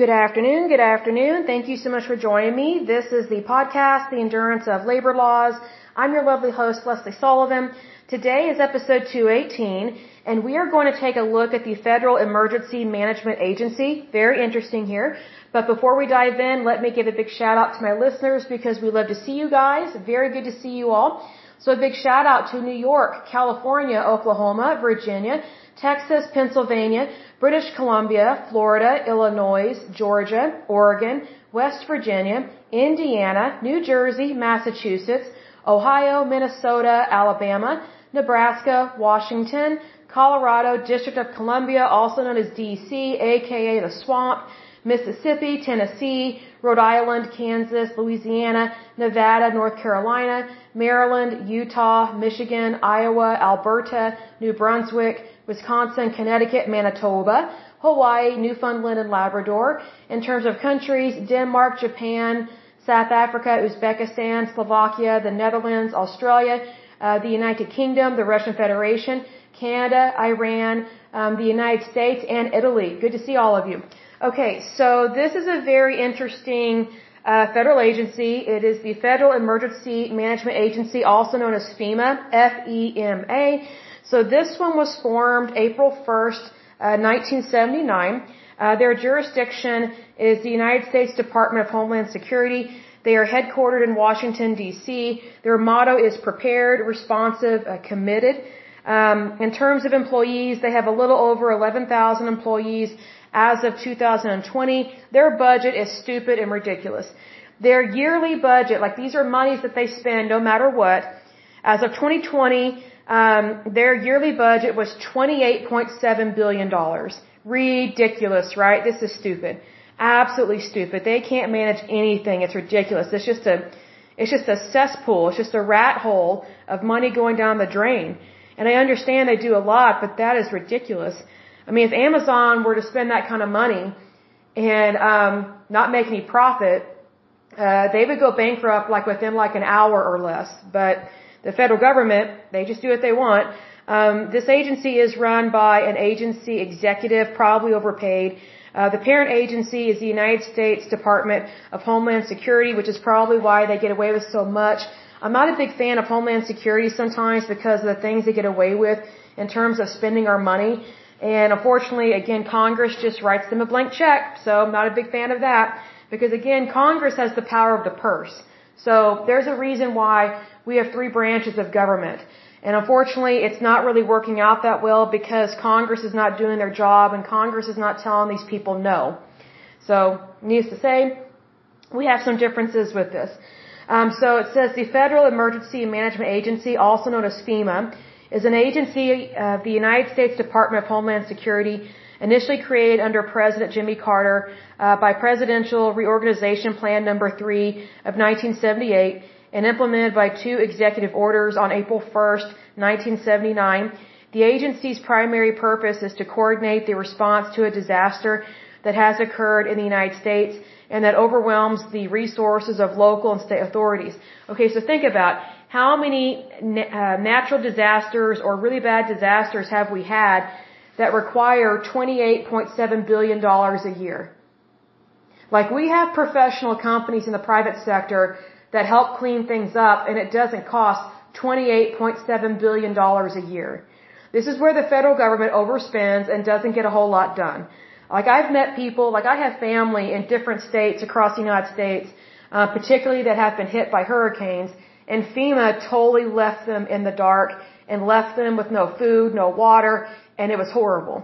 Good afternoon. Good afternoon. Thank you so much for joining me. This is the podcast, The Endurance of Labor Laws. I'm your lovely host, Lesley Sullivan. Today is episode 218, and we are going to take a look at the Federal Emergency Management Agency. Very interesting here. But before we dive in, let me give a big shout out to my listeners because we love to see you guys. Very good to see you all. So a big shout out to New York, California, Oklahoma, Virginia, Texas, Pennsylvania, British Columbia, Florida, Illinois, Georgia, Oregon, West Virginia, Indiana, New Jersey, Massachusetts, Ohio, Minnesota, Alabama, Nebraska, Washington, Colorado, District of Columbia, also known as DC, aka the Swamp, Mississippi, Tennessee, Rhode Island, Kansas, Louisiana, Nevada, North Carolina, Maryland, Utah, Michigan, Iowa, Alberta, New Brunswick, Wisconsin, Connecticut, Manitoba, Hawaii, Newfoundland, and Labrador. In terms of countries, Denmark, Japan, South Africa, Uzbekistan, Slovakia, the Netherlands, Australia, uh, the United Kingdom, the Russian Federation, Canada, Iran, um, the United States, and Italy. Good to see all of you. Okay, so this is a very interesting uh, federal agency. It is the Federal Emergency Management Agency, also known as FEMA, F-E-M-A. So this one was formed April 1st, uh, 1979. Uh, their jurisdiction is the United States Department of Homeland Security. They are headquartered in Washington, D.C. Their motto is prepared, responsive, uh, committed. Um, in terms of employees, they have a little over 11,000 employees as of 2020. Their budget is stupid and ridiculous. Their yearly budget, like these are monies that they spend no matter what. As of 2020, um, their yearly budget was 28.7 billion dollars. Ridiculous, right? This is stupid. Absolutely stupid. They can't manage anything. It's ridiculous. It's just a, it's just a cesspool. It's just a rat hole of money going down the drain. And I understand they do a lot, but that is ridiculous. I mean, if Amazon were to spend that kind of money and um, not make any profit, uh, they would go bankrupt like within like an hour or less. But the federal government, they just do what they want. Um, this agency is run by an agency executive, probably overpaid. Uh, the parent agency is the United States Department of Homeland Security, which is probably why they get away with so much. I'm not a big fan of Homeland Security sometimes because of the things they get away with in terms of spending our money. And unfortunately, again, Congress just writes them a blank check. So I'm not a big fan of that. Because again, Congress has the power of the purse. So there's a reason why we have three branches of government. And unfortunately, it's not really working out that well because Congress is not doing their job and Congress is not telling these people no. So, needless to say, we have some differences with this. Um, so it says the Federal Emergency Management Agency, also known as FEMA, is an agency of the United States Department of Homeland Security, initially created under President Jimmy Carter uh, by Presidential Reorganization Plan Number 3 of 1978 and implemented by two executive orders on April 1st, 1979. The agency's primary purpose is to coordinate the response to a disaster that has occurred in the United States and that overwhelms the resources of local and state authorities. Okay, so think about how many uh, natural disasters or really bad disasters have we had that require $28.7 billion a year? Like we have professional companies in the private sector that help clean things up and it doesn't cost $28.7 billion a year. This is where the federal government overspends and doesn't get a whole lot done. Like I've met people, like I have family in different states across the United States, uh, particularly that have been hit by hurricanes, and FEMA totally left them in the dark and left them with no food, no water, and it was horrible.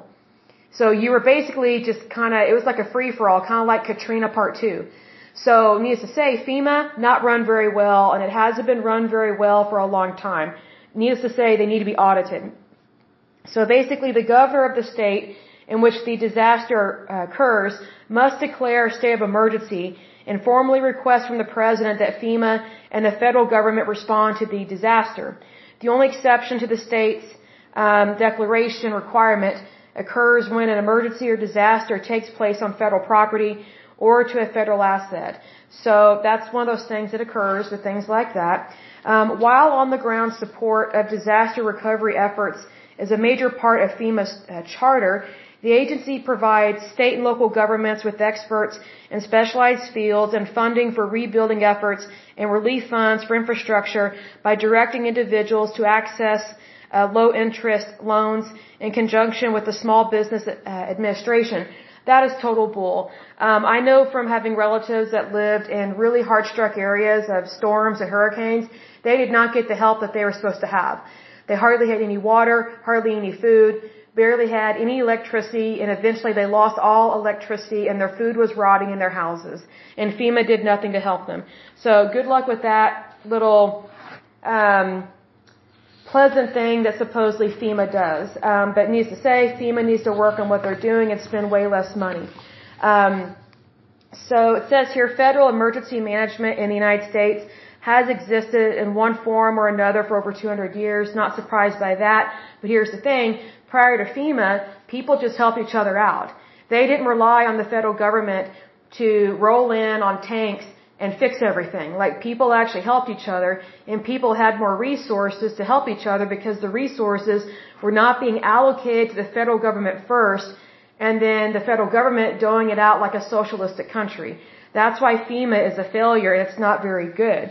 So you were basically just kind of, it was like a free for all, kind of like Katrina Part 2. So needless to say, FEMA not run very well, and it hasn't been run very well for a long time. Needless to say, they need to be audited. So basically, the governor of the state in which the disaster uh, occurs must declare a state of emergency and formally request from the President that FEMA and the federal government respond to the disaster. The only exception to the state's um, declaration requirement occurs when an emergency or disaster takes place on federal property or to a federal asset. So that's one of those things that occurs with things like that. Um, while on the ground support of disaster recovery efforts is a major part of FEMA's uh, charter, The agency provides state and local governments with experts in specialized fields and funding for rebuilding efforts and relief funds for infrastructure by directing individuals to access uh, low interest loans in conjunction with the Small Business uh, Administration. That is total bull. Um, I know from having relatives that lived in really hard struck areas of storms and hurricanes, they did not get the help that they were supposed to have. They hardly had any water, hardly any food, barely had any electricity, and eventually they lost all electricity and their food was rotting in their houses. And FEMA did nothing to help them. So good luck with that little um, pleasant thing that supposedly FEMA does. Um, but needs to say, FEMA needs to work on what they're doing and spend way less money. Um, so it says here, federal emergency management in the United States has existed in one form or another for over 200 years. Not surprised by that. But here's the thing. Prior to FEMA, people just helped each other out. They didn't rely on the federal government to roll in on tanks and fix everything. Like people actually helped each other and people had more resources to help each other because the resources were not being allocated to the federal government first and then the federal government doing it out like a socialistic country. That's why FEMA is a failure it's not very good.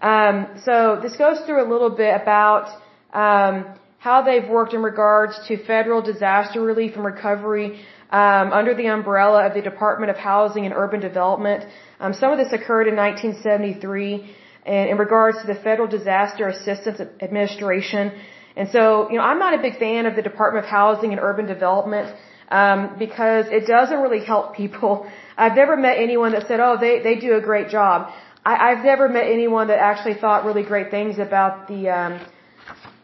Um, so this goes through a little bit about um, how they've worked in regards to federal disaster relief and recovery um, under the umbrella of the Department of Housing and Urban Development. Um, some of this occurred in 1973 in, in regards to the Federal Disaster Assistance Administration. And so, you know, I'm not a big fan of the Department of Housing and Urban Development um, because it doesn't really help people. I've never met anyone that said, "Oh, they they do a great job." I, I've never met anyone that actually thought really great things about the um,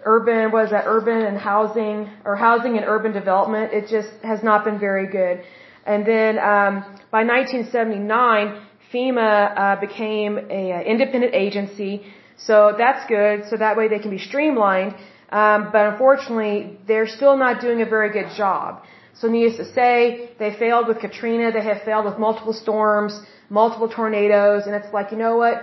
urban was that urban and housing or housing and urban development. It just has not been very good. And then um, by 1979, FEMA uh, became a, a independent agency, so that's good. So that way they can be streamlined. Um, but unfortunately, they're still not doing a very good job. So needless to say, they failed with Katrina. They have failed with multiple storms, multiple tornadoes, and it's like, you know what?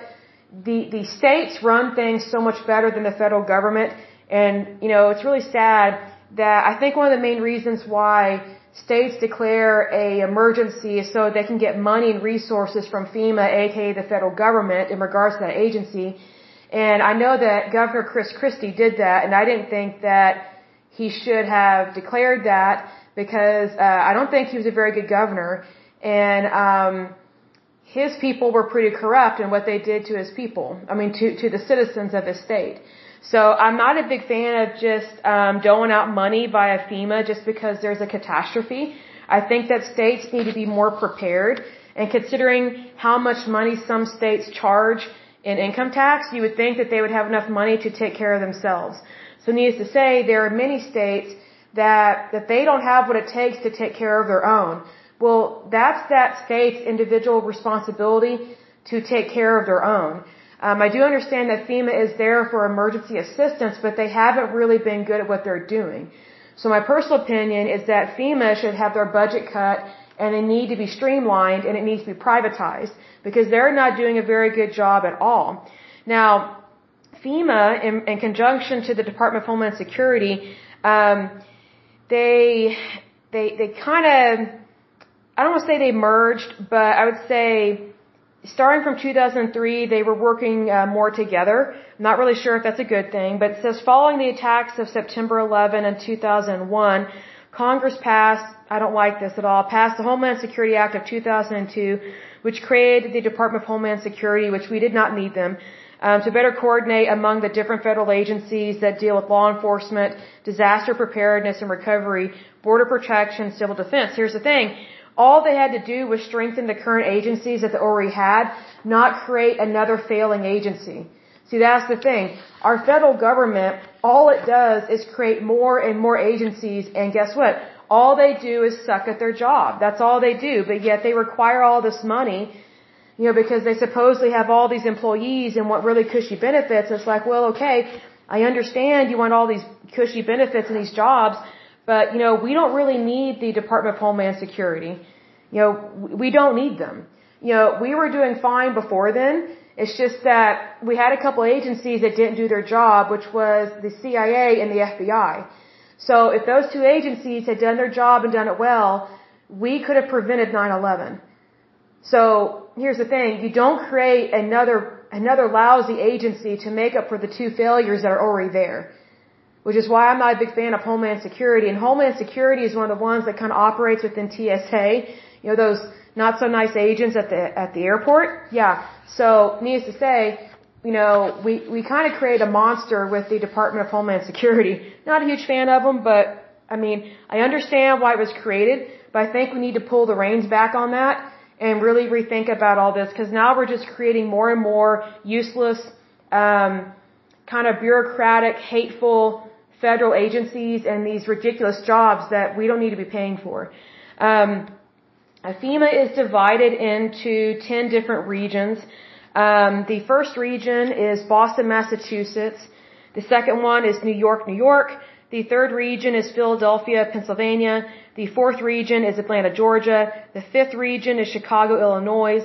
The the states run things so much better than the federal government, and you know it's really sad that I think one of the main reasons why states declare a emergency is so they can get money and resources from FEMA, aka the federal government, in regards to that agency. And I know that Governor Chris Christie did that, and I didn't think that he should have declared that because uh, I don't think he was a very good governor, and um, his people were pretty corrupt in what they did to his people. I mean, to to the citizens of his state. So I'm not a big fan of just um, doling out money via FEMA just because there's a catastrophe. I think that states need to be more prepared. And considering how much money some states charge in income tax, you would think that they would have enough money to take care of themselves. So needless to say, there are many states that, that they don't have what it takes to take care of their own. Well, that's that state's individual responsibility to take care of their own. Um, I do understand that FEMA is there for emergency assistance, but they haven't really been good at what they're doing. So my personal opinion is that FEMA should have their budget cut and they need to be streamlined and it needs to be privatized because they're not doing a very good job at all. Now, FEMA, in, in conjunction to the Department of Homeland Security, um, they they they kind of I don't want to say they merged, but I would say starting from 2003, they were working uh, more together. I'm not really sure if that's a good thing, but it says following the attacks of September 11 and 2001, Congress passed, I don't like this at all, passed the Homeland Security Act of 2002, which created the Department of Homeland Security, which we did not need them, um, to better coordinate among the different federal agencies that deal with law enforcement, disaster preparedness and recovery, border protection, civil defense. Here's the thing. All they had to do was strengthen the current agencies that they already had, not create another failing agency. See, that's the thing. Our federal government, all it does is create more and more agencies, and guess what? All they do is suck at their job. That's all they do, but yet they require all this money, you know, because they supposedly have all these employees and want really cushy benefits. It's like, well, okay, I understand you want all these cushy benefits and these jobs, but, you know, we don't really need the Department of Homeland Security. You know, we don't need them. You know, we were doing fine before then. It's just that we had a couple agencies that didn't do their job, which was the CIA and the FBI. So if those two agencies had done their job and done it well, we could have prevented 9/11. So here's the thing: you don't create another another lousy agency to make up for the two failures that are already there. Which is why I'm not a big fan of Homeland Security. And Homeland Security is one of the ones that kind of operates within TSA. You know those not so nice agents at the at the airport. Yeah. So needless to say, you know we we kind of create a monster with the Department of Homeland Security. Not a huge fan of them, but I mean I understand why it was created, but I think we need to pull the reins back on that and really rethink about all this because now we're just creating more and more useless, um, kind of bureaucratic, hateful federal agencies and these ridiculous jobs that we don't need to be paying for. Um, FEMA is divided into 10 different regions. Um, the first region is Boston, Massachusetts. The second one is New York, New York. The third region is Philadelphia, Pennsylvania. The fourth region is Atlanta, Georgia. The fifth region is Chicago, Illinois.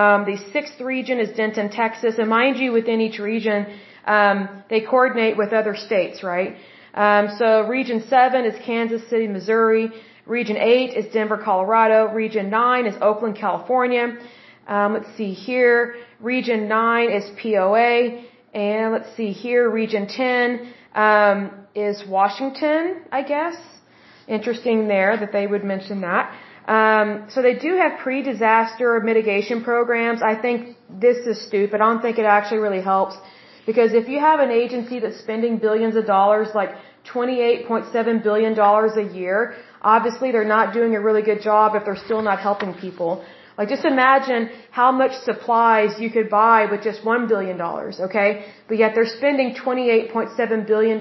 Um, the sixth region is Denton, Texas. And mind you, within each region, um, they coordinate with other states, right? Um, so region seven is Kansas City, Missouri. Region eight is Denver, Colorado. Region nine is Oakland, California. Um, let's see here. Region nine is POA. And let's see here. Region 10 um, is Washington, I guess. Interesting there that they would mention that. Um, so they do have pre-disaster mitigation programs. I think this is stupid. I don't think it actually really helps. Because if you have an agency that's spending billions of dollars, like $28.7 billion a year, obviously they're not doing a really good job if they're still not helping people. Like just imagine how much supplies you could buy with just $1 billion, okay? But yet they're spending $28.7 billion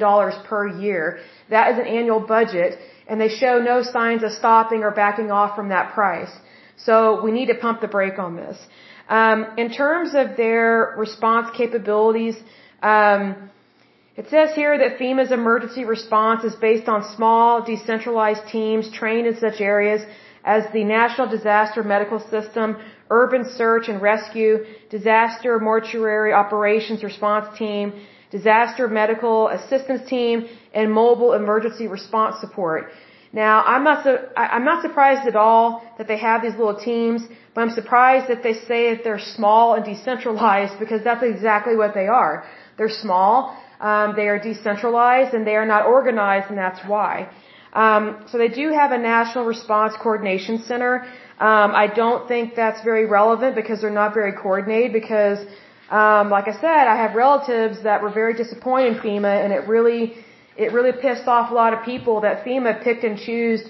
per year. That is an annual budget, and they show no signs of stopping or backing off from that price. So we need to pump the brake on this. Um, in terms of their response capabilities, um, it says here that FEMA's emergency response is based on small, decentralized teams trained in such areas as the National Disaster Medical System, Urban Search and Rescue, Disaster Mortuary Operations Response Team, Disaster Medical Assistance Team, and Mobile Emergency Response Support. Now, I'm not so, I'm not surprised at all that they have these little teams, but I'm surprised that they say that they're small and decentralized because that's exactly what they are. They're small, um, they are decentralized, and they are not organized, and that's why. Um, so they do have a national response coordination center. Um, I don't think that's very relevant because they're not very coordinated. Because, um, like I said, I have relatives that were very disappointed in FEMA, and it really, it really pissed off a lot of people that FEMA picked and chose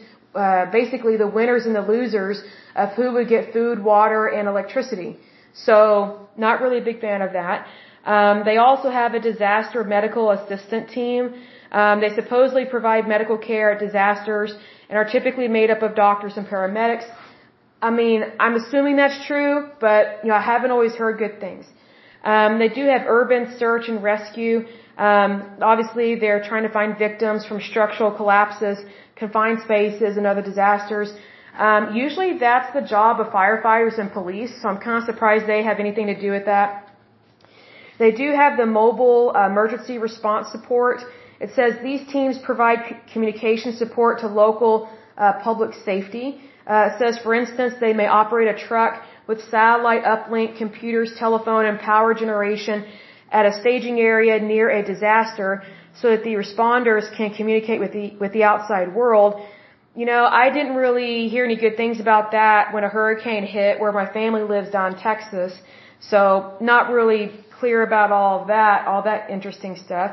uh, basically the winners and the losers of who would get food, water, and electricity. So, not really a big fan of that. Um, they also have a disaster medical assistant team. Um, they supposedly provide medical care at disasters and are typically made up of doctors and paramedics. I mean, I'm assuming that's true, but you know, I haven't always heard good things. Um, they do have urban search and rescue. Um, obviously, they're trying to find victims from structural collapses, confined spaces, and other disasters. Um, usually, that's the job of firefighters and police, so I'm kind of surprised they have anything to do with that. They do have the mobile uh, emergency response support. It says these teams provide communication support to local uh, public safety. Uh, it says, for instance, they may operate a truck with satellite uplink, computers, telephone, and power generation at a staging area near a disaster so that the responders can communicate with the, with the outside world. You know, I didn't really hear any good things about that when a hurricane hit where my family lives down in Texas. So, not really clear about all that, all that interesting stuff.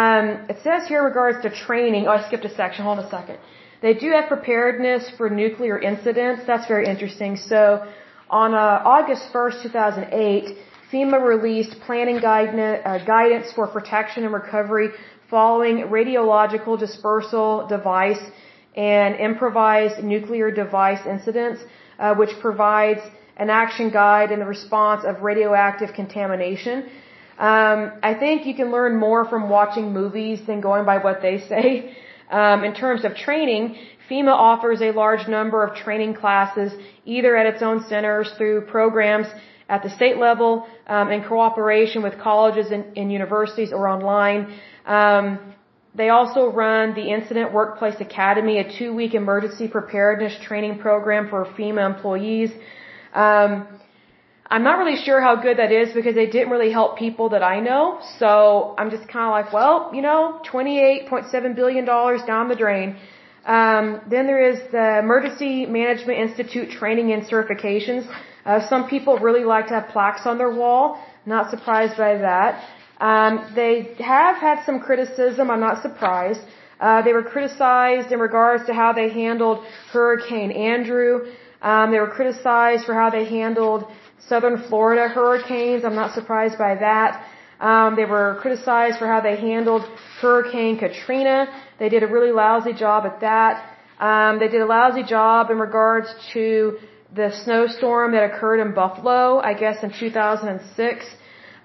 Um, it says here regards to training, oh, I skipped a section, hold on a second. They do have preparedness for nuclear incidents. That's very interesting. So, on uh, August 1st, 2008, FEMA released planning guidance, uh, guidance for protection and recovery following radiological dispersal device and improvised nuclear device incidents, uh, which provides an action guide in the response of radioactive contamination. Um, I think you can learn more from watching movies than going by what they say. Um, in terms of training, FEMA offers a large number of training classes, either at its own centers through programs at the state level um, in cooperation with colleges and, and universities or online. Um, they also run the Incident Workforce Academy, a two-week emergency preparedness training program for FEMA employees. Um, I'm not really sure how good that is because they didn't really help people that I know. So I'm just kind of like, well, you know, $28.7 billion down the drain. Um, then there is the Emergency Management Institute training and certifications. Uh, some people really like to have plaques on their wall. Not surprised by that. Um, they have had some criticism. I'm not surprised. Uh, they were criticized in regards to how they handled Hurricane Andrew. Um, they were criticized for how they handled southern Florida hurricanes. I'm not surprised by that. Um, they were criticized for how they handled Hurricane Katrina. They did a really lousy job at that. Um, they did a lousy job in regards to the snowstorm that occurred in Buffalo, I guess in 2006.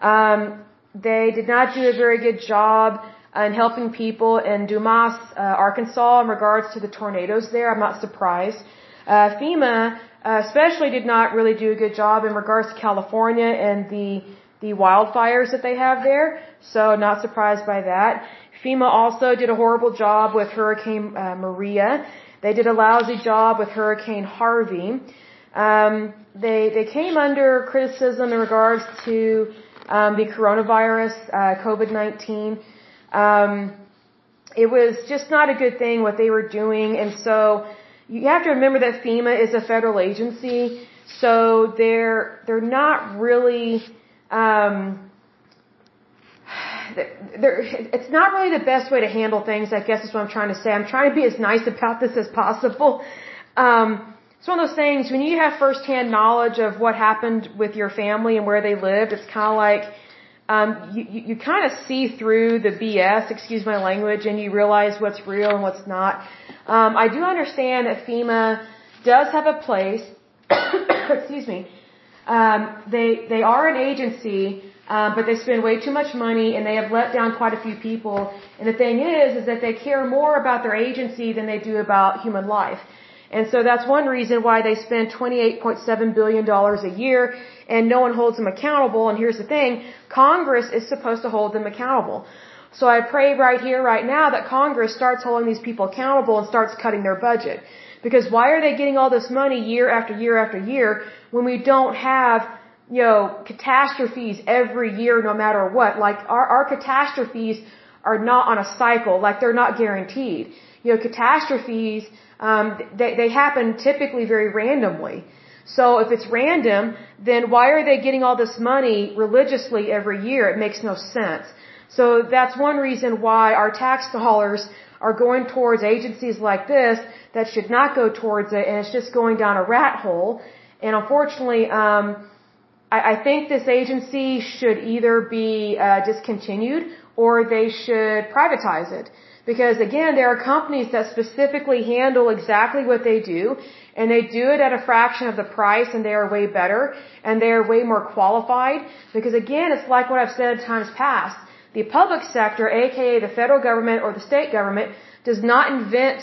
Um, they did not do a very good job in helping people in Dumas, uh, Arkansas, in regards to the tornadoes there. I'm not surprised. Uh, FEMA uh, especially did not really do a good job in regards to California and the the wildfires that they have there. So not surprised by that. FEMA also did a horrible job with Hurricane uh, Maria. They did a lousy job with Hurricane Harvey. Um, they they came under criticism in regards to um, the coronavirus, uh, COVID-19. Um, it was just not a good thing what they were doing, and so you have to remember that FEMA is a federal agency, so they're they're not really um, they're, it's not really the best way to handle things. I guess is what I'm trying to say. I'm trying to be as nice about this as possible. Um, it's one of those things when you have firsthand knowledge of what happened with your family and where they lived. It's kind of like um, you, you, you kind of see through the BS, excuse my language, and you realize what's real and what's not. Um, I do understand that FEMA does have a place. excuse me. Um, they they are an agency, um, but they spend way too much money and they have let down quite a few people. And the thing is, is that they care more about their agency than they do about human life. And so that's one reason why they spend $28.7 billion a year and no one holds them accountable. And here's the thing, Congress is supposed to hold them accountable. So I pray right here, right now, that Congress starts holding these people accountable and starts cutting their budget. Because why are they getting all this money year after year after year when we don't have, you know, catastrophes every year no matter what? Like our, our catastrophes are not on a cycle, like they're not guaranteed. You know, catastrophes, um, they, they happen typically very randomly. So if it's random, then why are they getting all this money religiously every year? It makes no sense. So that's one reason why our tax dollars are going towards agencies like this that should not go towards it, and it's just going down a rat hole. And unfortunately, um, I, I think this agency should either be uh, discontinued or they should privatize it. Because again, there are companies that specifically handle exactly what they do, and they do it at a fraction of the price, and they are way better, and they are way more qualified. Because again, it's like what I've said times past. The public sector, aka the federal government or the state government, does not invent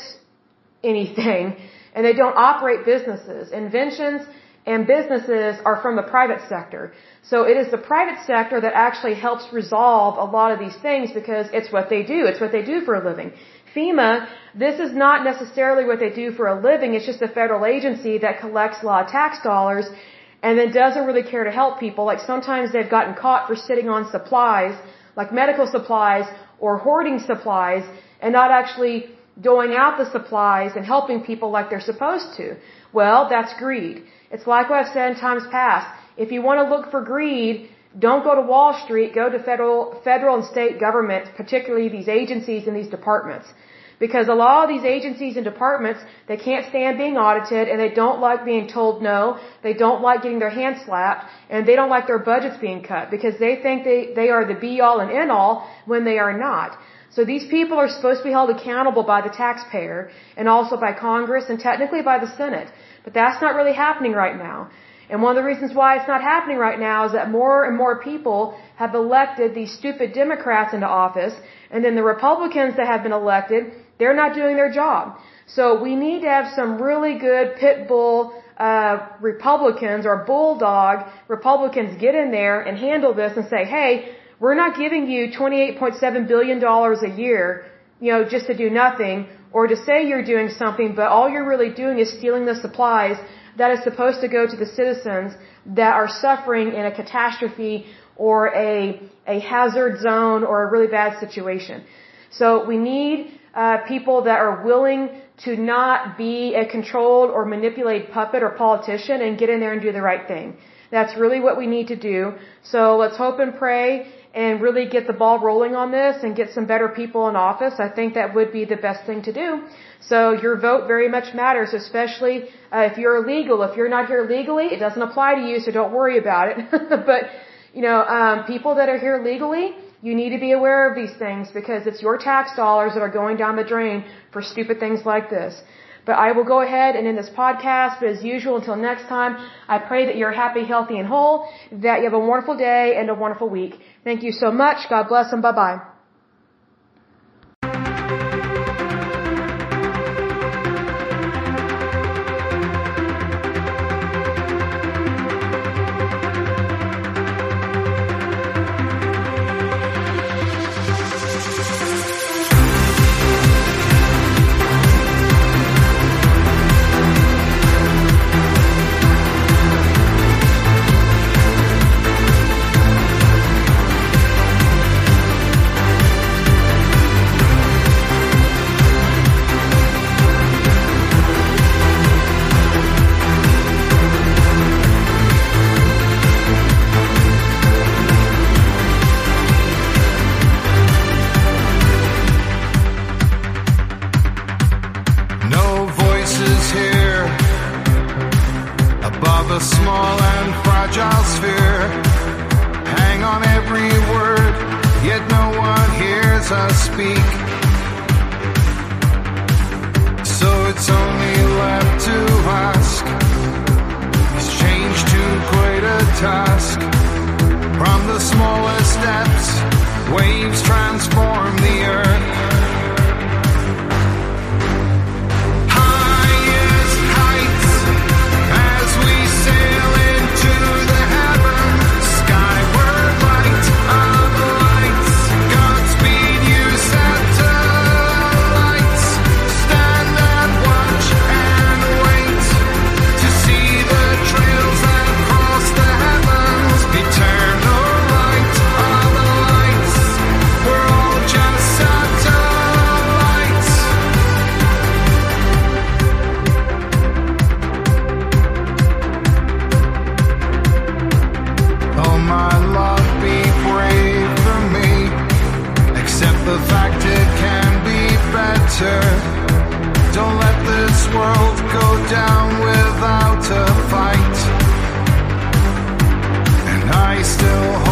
anything and they don't operate businesses. Inventions and businesses are from the private sector. So it is the private sector that actually helps resolve a lot of these things because it's what they do. It's what they do for a living. FEMA, this is not necessarily what they do for a living. It's just a federal agency that collects a lot of tax dollars and then doesn't really care to help people. Like sometimes they've gotten caught for sitting on supplies like medical supplies or hoarding supplies and not actually doling out the supplies and helping people like they're supposed to. Well, that's greed. It's like what I've said in times past. If you want to look for greed, don't go to Wall Street, go to federal, federal and state governments, particularly these agencies and these departments. Because a lot of these agencies and departments, they can't stand being audited and they don't like being told no. They don't like getting their hands slapped and they don't like their budgets being cut because they think they, they are the be all and end all when they are not. So these people are supposed to be held accountable by the taxpayer and also by Congress and technically by the Senate. But that's not really happening right now. And one of the reasons why it's not happening right now is that more and more people have elected these stupid Democrats into office, and then the Republicans that have been elected, they're not doing their job. So we need to have some really good pit bull uh, Republicans or bulldog Republicans get in there and handle this and say, hey, we're not giving you $28.7 billion a year you know, just to do nothing or to say you're doing something, but all you're really doing is stealing the supplies that is supposed to go to the citizens that are suffering in a catastrophe or a, a hazard zone or a really bad situation. So we need uh, people that are willing to not be a controlled or manipulated puppet or politician and get in there and do the right thing. That's really what we need to do. So let's hope and pray and really get the ball rolling on this and get some better people in office. I think that would be the best thing to do. So your vote very much matters, especially uh, if you're illegal. If you're not here legally, it doesn't apply to you, so don't worry about it. but you know, um, people that are here legally, you need to be aware of these things because it's your tax dollars that are going down the drain for stupid things like this. But I will go ahead and end this podcast. But as usual, until next time, I pray that you're happy, healthy, and whole, that you have a wonderful day and a wonderful week. Thank you so much. God bless and bye bye. Don't down without a fight, and I still.